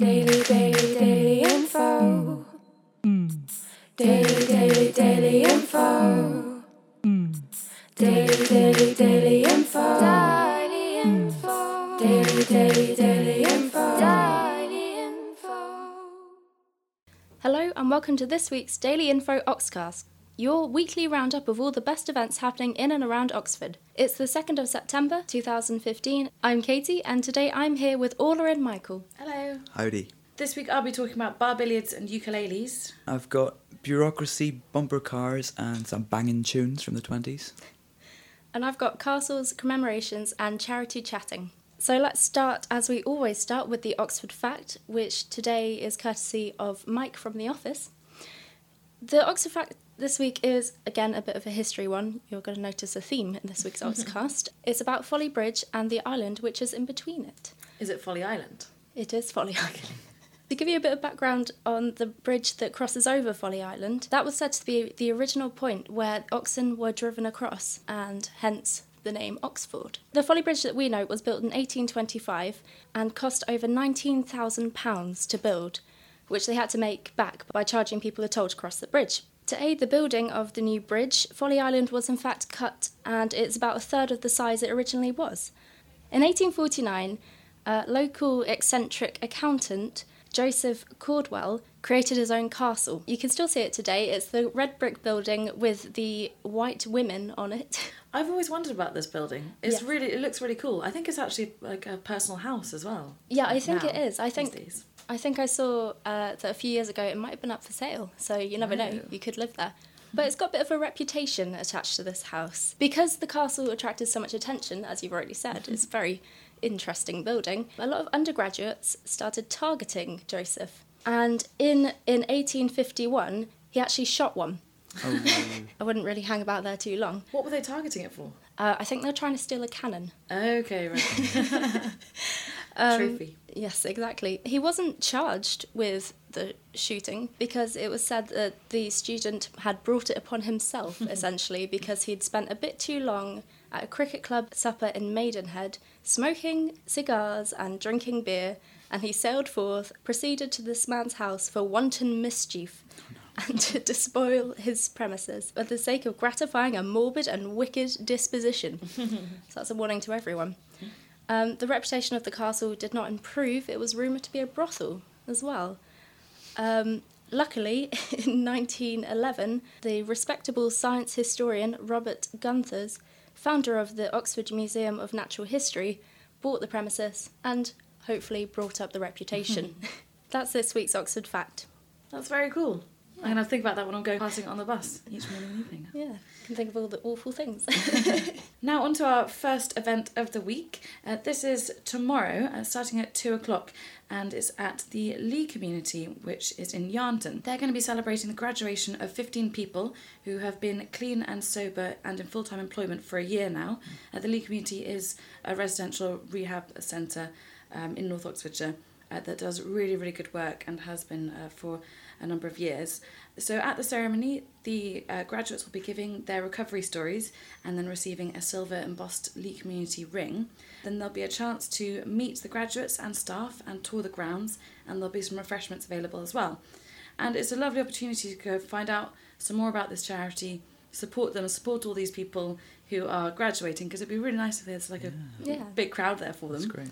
Daily, daily, daily info. Daily, daily, daily info. Daily, daily, daily info. Daily info. Daily, daily, daily info. Daily info. Hello and welcome to this week's Daily Info Oxcast, your weekly roundup of all the best events happening in and around Oxford. It's the 2nd of September 2015. I'm Katie and today I'm here with Orla and Michael. Hello. Howdy. This week I'll be talking about bar billiards and ukuleles. I've got bureaucracy, bumper cars, and some banging tunes from the 20s. And I've got castles, commemorations, and charity chatting. So let's start, as we always start, with the Oxford Fact, which today is courtesy of Mike from the office. The Oxford Fact this week is, again, a bit of a history one. You're going to notice a theme in this week's Oxcast. It's about Folly Bridge and the island which is in between it. Is it Folly Island? It is Folly Island. to give you a bit of background on the bridge that crosses over Folly Island, that was said to be the original point where oxen were driven across, and hence the name Oxford. The Folly Bridge that we know was built in 1825 and cost over £19,000 to build, which they had to make back by charging people a toll to cross the bridge. To aid the building of the new bridge, Folly Island was in fact cut and it's about a third of the size it originally was. In 1849, a local eccentric accountant, Joseph Caudwell, created his own castle. You can still see it today. It's the red brick building with the white women on it. I've always wondered about this building. It's Yeah. really, it looks really cool. I think it's actually like a personal house as well. Yeah, I think now, it is. I think. I think I saw uh, that a few years ago it might have been up for sale. So you never know. You could live there. But it's got a bit of a reputation attached to this house. Because the castle attracted so much attention, as you've already said, it's a very interesting building. A lot of undergraduates started targeting Joseph. And in, in 1851, he actually shot one. Oh, I wouldn't really hang about there too long. What were they targeting it for? Uh, I think they're trying to steal a cannon. Okay, right. Um, Trophy. Yes, exactly. He wasn't charged with the shooting because it was said that the student had brought it upon himself, essentially, because he'd spent a bit too long at a cricket club supper in Maidenhead, smoking cigars and drinking beer, and he sailed forth, proceeded to this man's house for wanton mischief. Oh, and to despoil his premises for the sake of gratifying a morbid and wicked disposition. so that's a warning to everyone. Um, the reputation of the castle did not improve. It was rumoured to be a brothel as well. Um, luckily, in 1911, the respectable science historian Robert Gunthers, founder of the Oxford Museum of Natural History, bought the premises and hopefully brought up the reputation. That's this week's Oxford fact. That's very cool. I'm gonna think about that when I'm going passing it on the bus each morning and evening. Yeah, you can think of all the awful things. Now, on to our first event of the week. Uh, this is tomorrow, uh, starting at 2 o'clock, and it's at the Ley community, which is in Yarnton. They're going to be celebrating the graduation of 15 people who have been clean and sober and in full time employment for a year now. Uh, the Ley community is a residential rehab centre um, in North Oxfordshire. Uh, that does really, really good work and has been uh, for a number of years. So, at the ceremony, the uh, graduates will be giving their recovery stories and then receiving a silver embossed Ley Community ring. Then there'll be a chance to meet the graduates and staff and tour the grounds, and there'll be some refreshments available as well. And it's a lovely opportunity to go find out some more about this charity, support them, support all these people who are graduating, because it'd be really nice if there's like a Yeah. big crowd there for them That's great.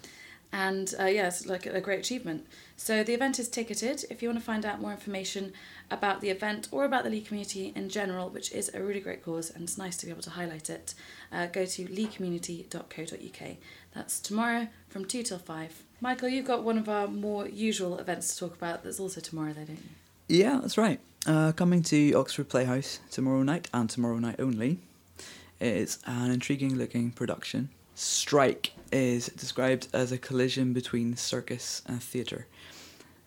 And uh, yeah, it's like a great achievement. So the event is ticketed. If you want to find out more information about the event or about the Ley community in general, which is a really great cause and it's nice to be able to highlight it, uh, go to leycommunity.co.uk. That's tomorrow from two till five. Michael, you've got one of our more usual events to talk about. That's also tomorrow, though, don't you? Yeah, that's right. Uh, coming to Oxford Playhouse tomorrow night and tomorrow night only is an intriguing looking production. Strike is described as a collision between circus and theatre.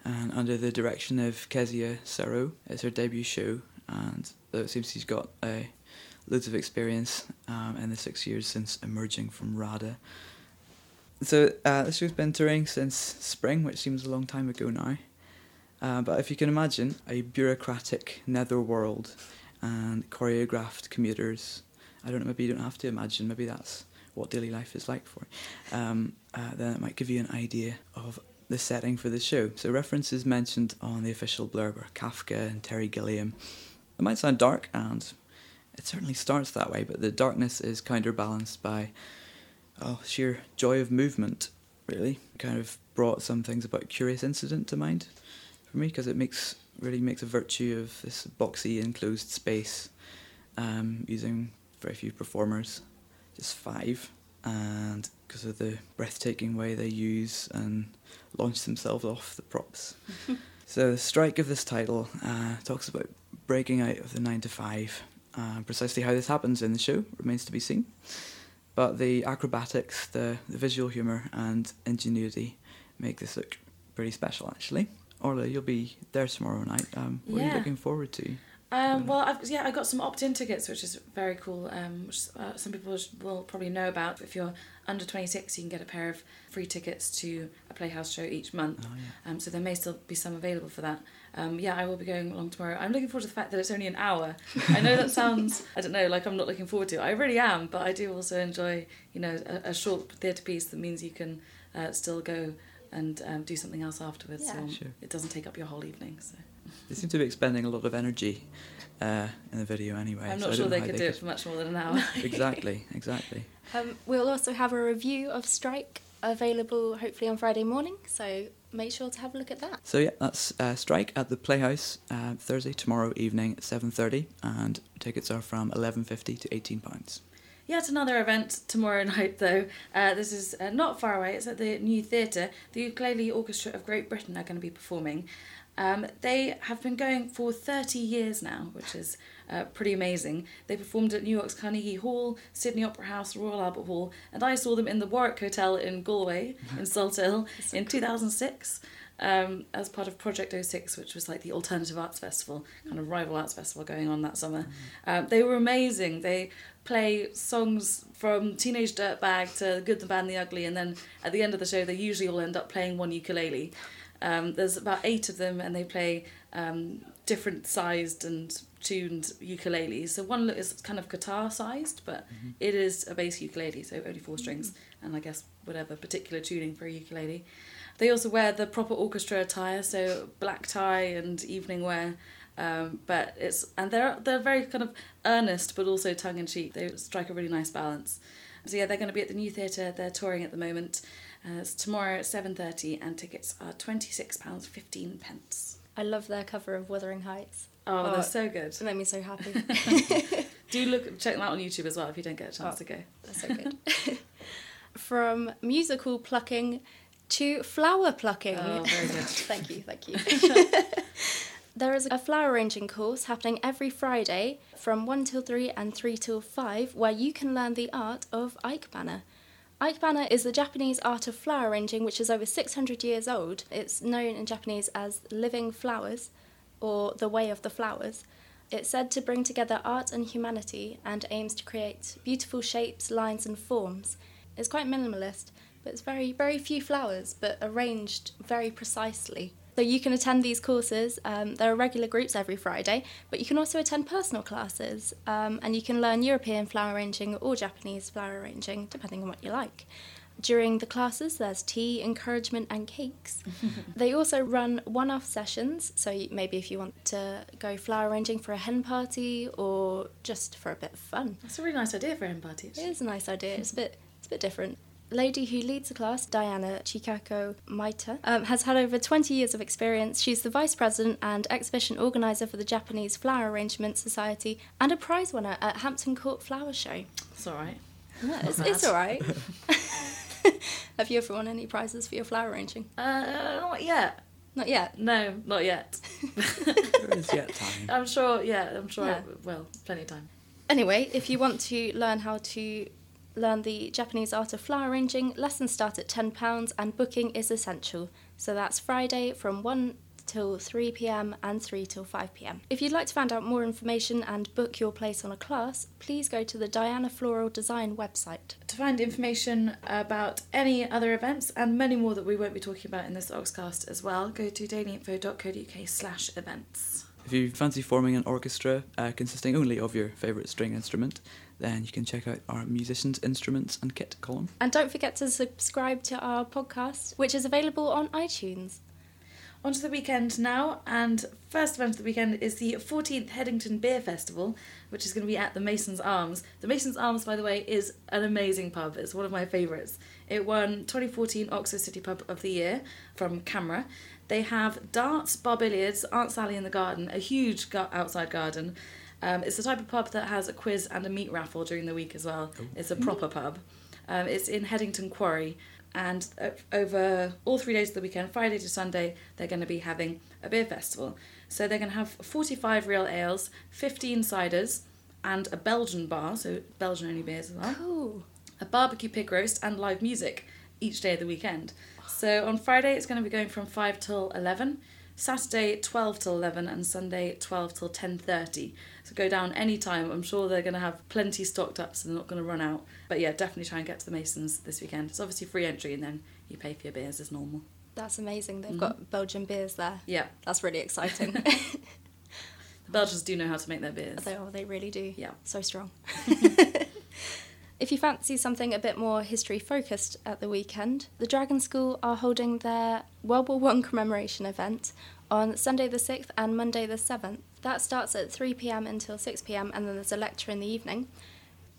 And under the direction of Kezia Saro, it's her debut show, and it seems she's got uh, loads of experience um, in the six years since emerging from RADA. So uh, the show's been touring since spring, which seems a long time ago now. Uh, but if you can imagine a bureaucratic netherworld and choreographed commuters, I don't know, maybe you don't have to imagine, maybe that's what daily life is like for you, um, uh, then it might give you an idea of the setting for the show. So references mentioned on the official blurb are Kafka and Terry Gilliam. It might sound dark, and it certainly starts that way, but the darkness is counterbalanced by oh, sheer joy of movement, really. Kind of brought some things about Curious Incident to mind for me, because it makes really makes a virtue of this boxy enclosed space um, using very few performers, just five, and because of the breathtaking way they use and launch themselves off the props. so the strike of this title uh, talks about breaking out of the nine to five. Uh, precisely how this happens in the show remains to be seen. But the acrobatics, the, the visual humour, and ingenuity make this look pretty special, actually. Orla, you'll be there tomorrow night. Um, what are you looking forward to? Um, well, I've, yeah, I got some opt-in tickets, which is very cool. Um, which uh, some people will probably know about. If you're under twenty six, you can get a pair of free tickets to a Playhouse show each month. Oh, yeah. Um, so there may still be some available for that. Um, yeah, I will be going along tomorrow. I'm looking forward to the fact that it's only an hour. I know that sounds, I don't know, like I'm not looking forward to. it. I really am, but I do also enjoy, you know, a, a short theatre piece that means you can uh, still go and um, do something else afterwards. Yeah. So Sure. it doesn't take up your whole evening. So They seem to be expending a lot of energy uh, in the video anyway. I'm not I sure don't know they how could do it for much more than an hour. exactly, exactly. Um, we'll also have a review of Strike available hopefully on Friday morning, so make sure to have a look at that. So yeah, that's uh, Strike at the Playhouse uh, Thursday tomorrow evening at seven thirty, and tickets are from eleven fifty to eighteen pounds. Yet another event tomorrow night, though. Uh, this is uh, not far away. It's at the New Theatre. The Ukulele Orchestra of Great Britain are going to be performing. Um, they have been going for 30 years now, which is uh, pretty amazing. They performed at New York's Carnegie Hall, Sydney Opera House, Royal Albert Hall, and I saw them in the Warwick Hotel in Galway, in Salthill, in 2006. Um, as part of Project 06, which was like the alternative arts festival, kind of rival arts festival going on that summer. Um, they were amazing. They play songs from Teenage Dirtbag to Good, the Bad, and the Ugly, and then at the end of the show, they usually all end up playing one ukulele. Um, there's about eight of them, and they play um, different sized and tuned ukuleles. So one is kind of guitar sized, but it is a bass ukulele, so only four strings, and I guess whatever particular tuning for a ukulele. They also wear the proper orchestra attire, so black tie and evening wear. Um, but it's and they're they're very kind of earnest, but also tongue in cheek. They strike a really nice balance. So yeah, they're going to be at the New Theatre. They're touring at the moment. Uh, it's tomorrow at seven thirty, and tickets are twenty six pounds fifteen pence. I love their cover of Wuthering Heights. Oh, Oh, they're so good. It made me so happy. Do look check them out on YouTube as well if you don't get a chance Oh. to go. They're so good. From musical plucking to flower plucking. Oh, very good. thank you, thank you. there is a flower arranging course happening every Friday from 1 till 3 and 3 till 5 where you can learn the art of Ikebana. Ikebana is the Japanese art of flower arranging which is over 600 years old. It's known in Japanese as living flowers or the way of the flowers. It's said to bring together art and humanity and aims to create beautiful shapes, lines, and forms. It's quite minimalist, but it's very, very few flowers, but arranged very precisely. So you can attend these courses. Um, there are regular groups every Friday, but you can also attend personal classes, um, and you can learn European flower arranging or Japanese flower arranging, depending on what you like. During the classes, there's tea, encouragement, and cakes. they also run one off sessions, so maybe if you want to go flower arranging for a hen party or just for a bit of fun. That's a really nice idea for a hen party. It is a nice idea. It's a bit, it's a bit different. Lady who leads the class, Diana Chikako Maita, um, has had over 20 years of experience. She's the vice president and exhibition organizer for the Japanese Flower Arrangement Society and a prize winner at Hampton Court Flower Show. It's all right. Yeah, it's, it's all right. Have you ever won any prizes for your flower arranging? Uh, not yet. Not yet. No, not yet. There is yet time. I'm sure. Yeah, I'm sure. Yeah. I, well, plenty of time. Anyway, if you want to learn how to learn the Japanese art of flower arranging, lessons start at £10 and booking is essential. So that's Friday from 1 till 3 pm and 3 till 5 pm. If you'd like to find out more information and book your place on a class, please go to the Diana Floral Design website. To find information about any other events and many more that we won't be talking about in this Oxcast as well, go to dailyinfo.co.uk slash events. If you fancy forming an orchestra uh, consisting only of your favourite string instrument, then you can check out our musicians, instruments, and kit column. And don't forget to subscribe to our podcast, which is available on iTunes. On to the weekend now, and first event of the weekend is the 14th Headington Beer Festival, which is going to be at the Masons Arms. The Masons Arms, by the way, is an amazing pub. It's one of my favourites. It won 2014 Oxford City Pub of the Year from CAMRA. They have darts, bar billiards, Aunt Sally in the garden, a huge ga- outside garden. Um, it's the type of pub that has a quiz and a meat raffle during the week as well. It's a proper pub. Um, it's in Headington Quarry, and uh, over all three days of the weekend, Friday to Sunday, they're going to be having a beer festival. So they're going to have 45 real ales, 15 ciders, and a Belgian bar, so Belgian only beers as well Cool. a barbecue pig roast, and live music each day of the weekend. So on Friday it's going to be going from 5 till 11, Saturday 12 till 11, and Sunday 12 till 10.30. So go down any time. I'm sure they're going to have plenty stocked up so they're not going to run out. But yeah, definitely try and get to the Masons this weekend. It's obviously free entry and then you pay for your beers as normal. That's amazing. They've Mhm. got Belgian beers there. Yeah, That's really exciting. the Belgians do know how to make their beers. they, oh, they really do. Yeah. So strong. if you fancy something a bit more history focused at the weekend, the Dragon School are holding their World War One commemoration event on Sunday the 6th and Monday the 7th. That starts at 3 pm until 6 pm, and then there's a lecture in the evening.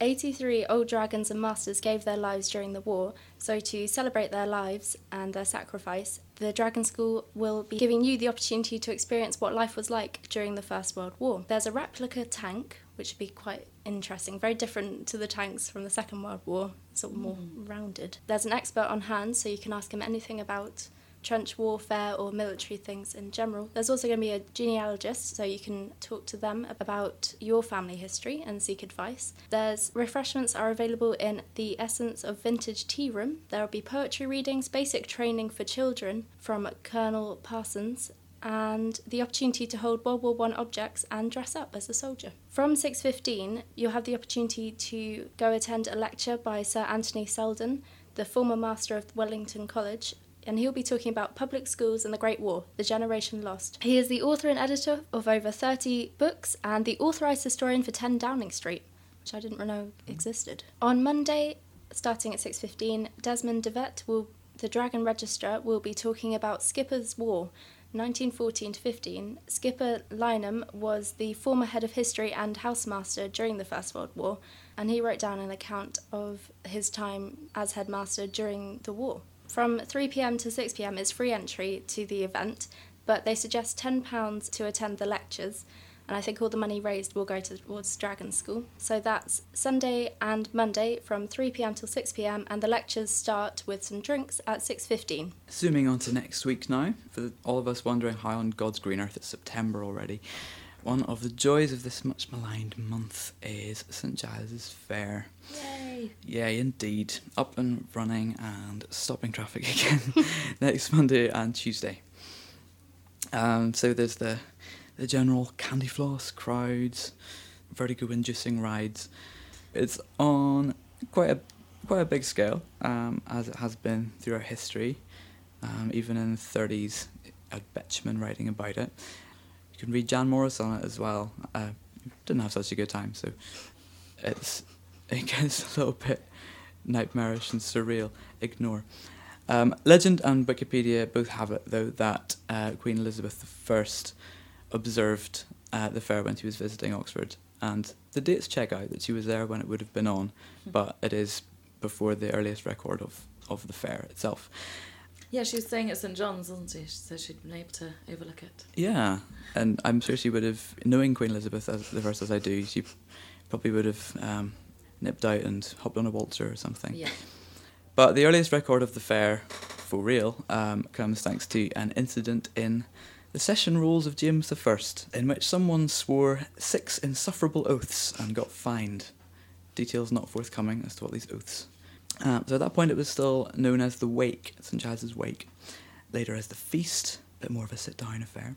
83 old dragons and masters gave their lives during the war, so to celebrate their lives and their sacrifice, the Dragon School will be giving you the opportunity to experience what life was like during the First World War. There's a replica tank, which would be quite interesting, very different to the tanks from the Second World War, sort of more mm. rounded. There's an expert on hand, so you can ask him anything about trench warfare or military things in general. There's also going to be a genealogist, so you can talk to them about your family history and seek advice. There's refreshments are available in the Essence of Vintage Tea Room. There will be poetry readings, basic training for children from Colonel Parsons. And the opportunity to hold World War One objects and dress up as a soldier. From 6.15, you'll have the opportunity to go attend a lecture by Sir Anthony Seldon, the former master of Wellington College, and he'll be talking about public schools and the Great War, the generation lost. He is the author and editor of over 30 books and the authorised historian for 10 Downing Street, which I didn't know existed. On Monday, starting at 6.15, Desmond Devet, will, the Dragon Registrar, will be talking about Skipper's War, 1914 to 15. Skipper Lynam was the former head of history and housemaster during the First World War, and he wrote down an account of his time as headmaster during the war. From 3 pm to 6 pm is free entry to the event, but they suggest £10 to attend the lectures, and I think all the money raised will go towards Dragon School. So that's Sunday and Monday from 3 pm till 6 pm, and the lectures start with some drinks at 6.15. Zooming on to next week now, for all of us wondering how on God's green earth it's September already. One of the joys of this much maligned month is St Giles's Fair. Yay! Yay, indeed. Up and running and stopping traffic again next Monday and Tuesday. Um, so there's the the general candy floss crowds, vertigo inducing rides. It's on quite a quite a big scale, um, as it has been throughout history. Um, even in the 30s, I had Betjeman writing about it. You can read Jan Morris on it as well. Uh, didn't have such a good time, so it's it gets a little bit nightmarish and surreal. Ignore. Um, legend and Wikipedia both have it though that uh, Queen Elizabeth I observed at the fair when she was visiting Oxford, and the dates check out that she was there when it would have been on, but it is before the earliest record of, of the fair itself. Yeah, she was staying at St John's, wasn't she? So she'd been able to overlook it. Yeah, and I'm sure she would have, knowing Queen Elizabeth as the first as I do, she probably would have um, nipped out and hopped on a waltzer or something. Yeah. But the earliest record of the fair, for real, um, comes thanks to an incident in the session rules of James I, in which someone swore six insufferable oaths and got fined. Details not forthcoming as to what these oaths. Uh, so at that point, it was still known as the Wake, St Giles's Wake. Later as the Feast, a bit more of a sit-down affair.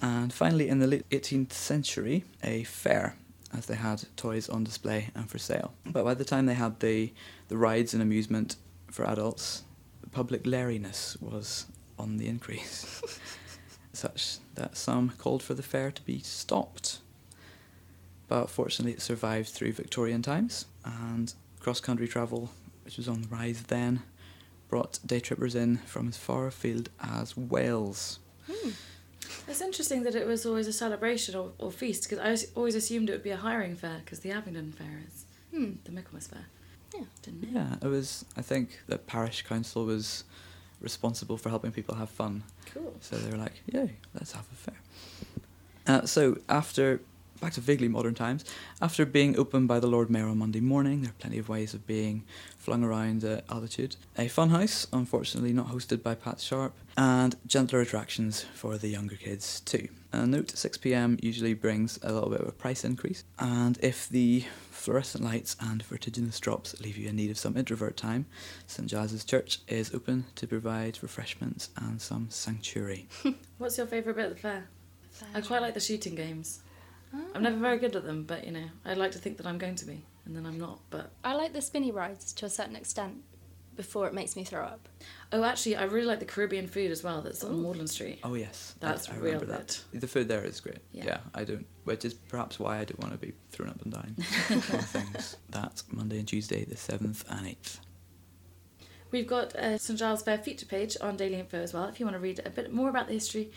And finally, in the late 18th century, a fair, as they had toys on display and for sale. But by the time they had the, the rides and amusement for adults, public lariness was on the increase, such that some called for the fair to be stopped. but fortunately it survived through Victorian times and cross country travel, which was on the rise then, brought day trippers in from as far afield as Wales. It's interesting that it was always a celebration or, or feast because I always assumed it would be a hiring fair because the Abingdon Fair is Hmm. the Michaelmas Fair. Yeah. Didn't it? Yeah, it was. I think the parish council was responsible for helping people have fun, Cool. so they were like, "Yay, let's have a fair." Uh, so after back to vaguely modern times, after being opened by the Lord Mayor on Monday morning, there are plenty of ways of being flung around at altitude. A funhouse, unfortunately not hosted by Pat Sharp, and gentler attractions for the younger kids too. Uh, note 6 pm usually brings a little bit of a price increase, and if the fluorescent lights and vertiginous drops leave you in need of some introvert time, St Giles' Church is open to provide refreshments and some sanctuary. What's your favourite bit of the fair? I quite like the shooting games. Ah. I'm never very good at them, but you know, I like to think that I'm going to be, and then I'm not. But I like the spinny rides to a certain extent before it makes me throw up. oh, actually, I really like the Caribbean food as well. That's on Ooh. Magdalen Street. Oh yes, That's I, I real remember that. The food there is great. Yeah. Yeah. I don't, which is perhaps why I don't want to be thrown up and dying. on things. That's Monday and Tuesday, the seventh and eighth. We've got uh, a St Giles Fair feature page on Daily Info as well if you want to read a bit more about the history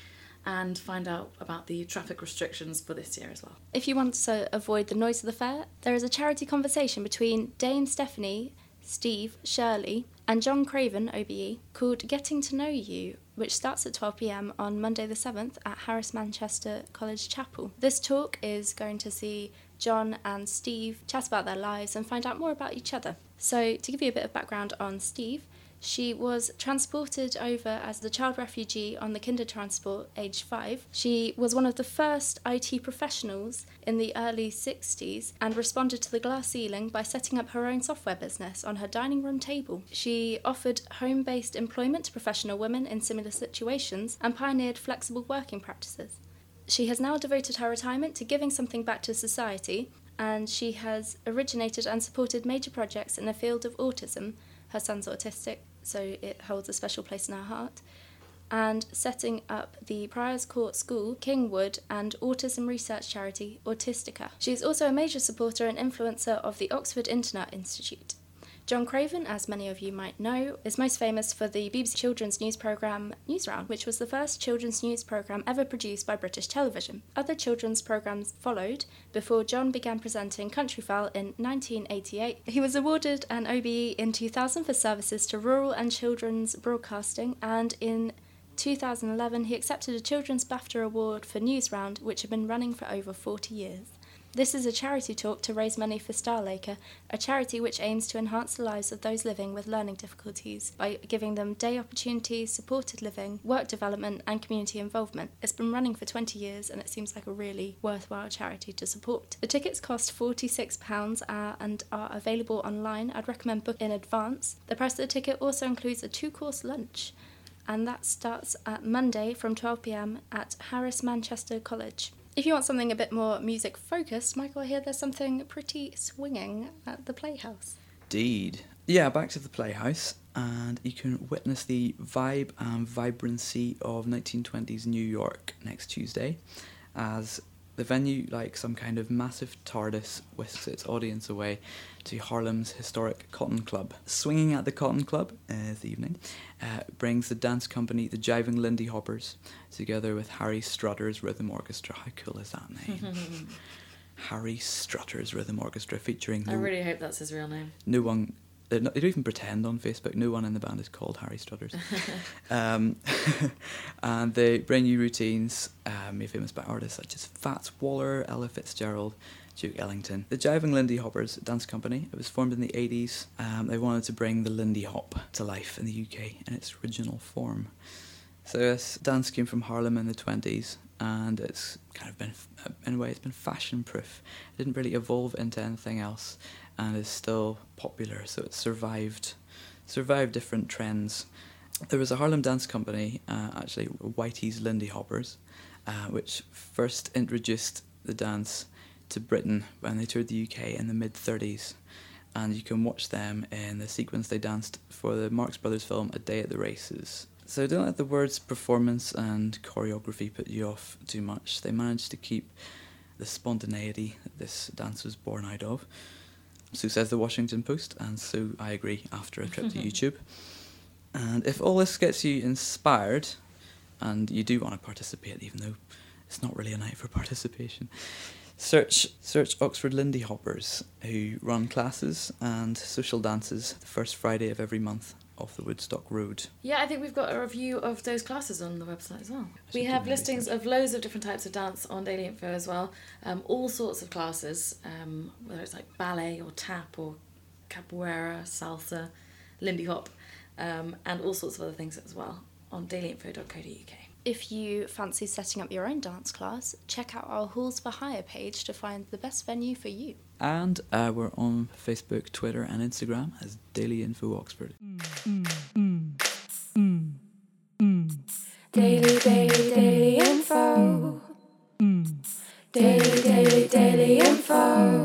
and find out about the traffic restrictions for this year as well. If you want to avoid the noise of the fair, there is a charity conversation between Dame Stephanie, Steve, Shirley, and John Craven, OBE, called Getting to Know You, which starts at 12pm on Monday the 7th at Harris Manchester College Chapel. This talk is going to see John and Steve chat about their lives and find out more about each other. So, to give you a bit of background on Steve, she was transported over as the child refugee on the Kindertransport, age five. She was one of the first IT professionals in the early 60s and responded to the glass ceiling by setting up her own software business on her dining room table. She offered home based employment to professional women in similar situations and pioneered flexible working practices. She has now devoted her retirement to giving something back to society, and she has originated and supported major projects in the field of autism. Her son's autistic, so it holds a special place in her heart. And setting up the Priors Court School, Kingwood, and autism research charity Autistica. She is also a major supporter and influencer of the Oxford Internet Institute. John Craven, as many of you might know, is most famous for the BBC children's news programme Newsround, which was the first children's news programme ever produced by British television. Other children's programmes followed before John began presenting Countryfile in 1988. He was awarded an OBE in 2000 for services to rural and children's broadcasting, and in 2011 he accepted a Children's BAFTA Award for Newsround, which had been running for over 40 years. This is a charity talk to raise money for Style Acre, a charity which aims to enhance the lives of those living with learning difficulties by giving them day opportunities, supported living, work development, and community involvement. It's been running for 20 years and it seems like a really worthwhile charity to support. The tickets cost £46 uh, and are available online. I'd recommend book in advance. The price of the ticket also includes a two course lunch. And that starts at Monday from 12pm at Harris Manchester College. If you want something a bit more music focused, Michael, I hear there's something pretty swinging at the Playhouse. Indeed. Yeah, back to the Playhouse, and you can witness the vibe and vibrancy of 1920s New York next Tuesday, as the venue, like some kind of massive TARDIS, whisks its audience away to Harlem's historic Cotton Club. Swinging at the Cotton Club uh, this evening uh, brings the dance company the Jiving Lindy Hoppers, together with Harry Strutter's Rhythm Orchestra. How cool is that name? Harry Strutter's Rhythm Orchestra, featuring I really hope that's his real name. no one. They don't they don't even pretend on Facebook. No one in the band is called Harry Strutters. um, and they bring you routines um, made famous by artists such as Fats Waller, Ella Fitzgerald, Duke Ellington. The Jiving Lindy Hoppers dance company. It was formed in the 80s. Um, they wanted to bring the Lindy Hop to life in the UK in its original form. So this dance came from Harlem in the 20s, and it's kind of been, in a way, it's been fashion proof. It didn't really evolve into anything else, and is still popular. So it's survived, survived different trends. There was a Harlem dance company, uh, actually Whitey's Lindy Hoppers, uh, which first introduced the dance to Britain when they toured the UK in the mid 30s. And you can watch them in the sequence they danced for the Marx Brothers film A Day at the Races. So don't let the words performance and choreography put you off too much. They managed to keep the spontaneity that this dance was born out of. So says the Washington Post, and so I agree after a trip to YouTube. And if all this gets you inspired, and you do want to participate, even though it's not really a night for participation, search search Oxford Lindy Hoppers, who run classes and social dances the first Friday of every month off the Woodstock Road. Yeah, I think we've got a review of those classes on the website as well. should We have listings research. of loads of different types of dance on Daily Info as well. Um, all sorts of classes, um, whether it's like ballet or tap or capoeira, salsa, lindy hop, um, and all sorts of other things as well on dailyinfo.co.uk. If you fancy setting up your own dance class, check out our Halls for Hire page to find the best venue for you. And uh, we're on Facebook, Twitter, and Instagram as Daily Info Oxford. Daily, daily, daily info. Daily, daily, daily info.